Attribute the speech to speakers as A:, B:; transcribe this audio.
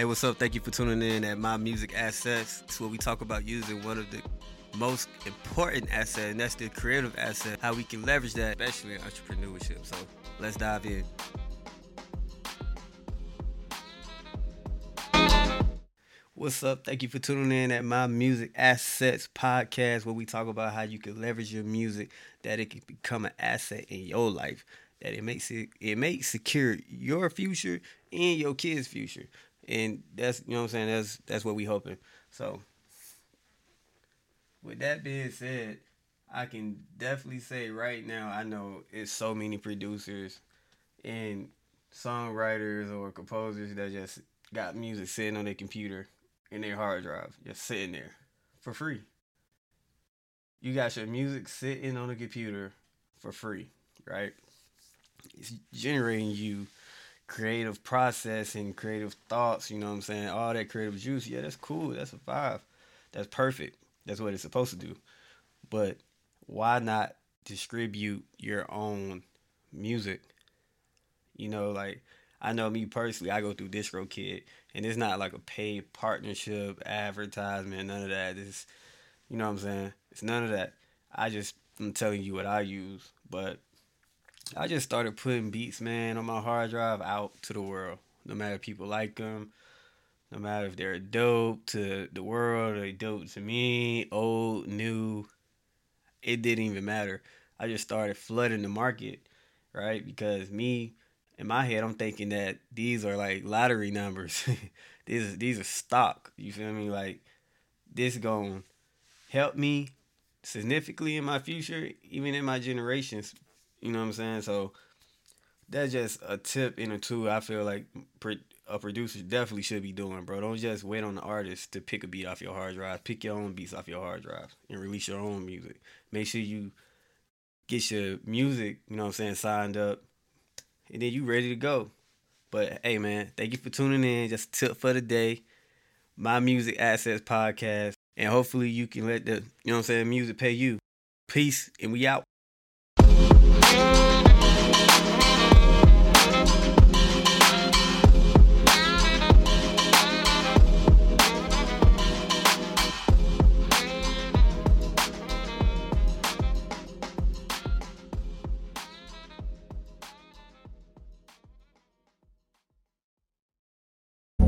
A: Hey, what's up? Thank you for tuning in at My Music Assets. It's where we talk about using one of the most important assets, and that's the creative asset, how we can leverage that, especially in entrepreneurship. So let's dive in. What's up? Thank you for tuning in at My Music Assets podcast, where we talk about how you can leverage your music, that it can become an asset in your life, that it makes it it makes secure your future and your kids' future and that's you know what I'm saying. That's that's what we hoping. So, with that being said, I can definitely say right now I know it's so many producers and songwriters or composers that just got music sitting on their computer in their hard drive, just sitting there for free. You got your music sitting on a computer for free, right? It's generating you creative process and creative thoughts, you know what I'm saying? All that creative juice, yeah, that's cool. That's a five. That's perfect. That's what it's supposed to do. But why not distribute your own music? You know, like I know me personally, I go through DistroKid, and it's not like a paid partnership, advertisement, none of that. It's, you know what I'm saying? It's none of that. I just, I'm telling you what I use. But I just started putting beats, man, on my hard drive out to the world. No matter if people like them, no matter if they're dope to the world or they dope to me, old, new, it didn't even matter. I just started flooding the market, right? Because me, in my head, I'm thinking that these are like lottery numbers. these these are stock. You feel me? Like this gonna help me significantly in my future, even in my generations you know what I'm saying? So that's just a tip and a tool I feel like a producer definitely should be doing, bro. Don't just wait on the artist to pick a beat off your hard drive. Pick your own beats off your hard drive and release your own music. Make sure you get your music, you know what I'm saying, signed up, and then you ready to go. But hey, man, thank you for tuning in. Just tip for the day. My Music Assets Podcast. And hopefully you can let the, you know what I'm saying, music pay you. Peace, and we out. Bye.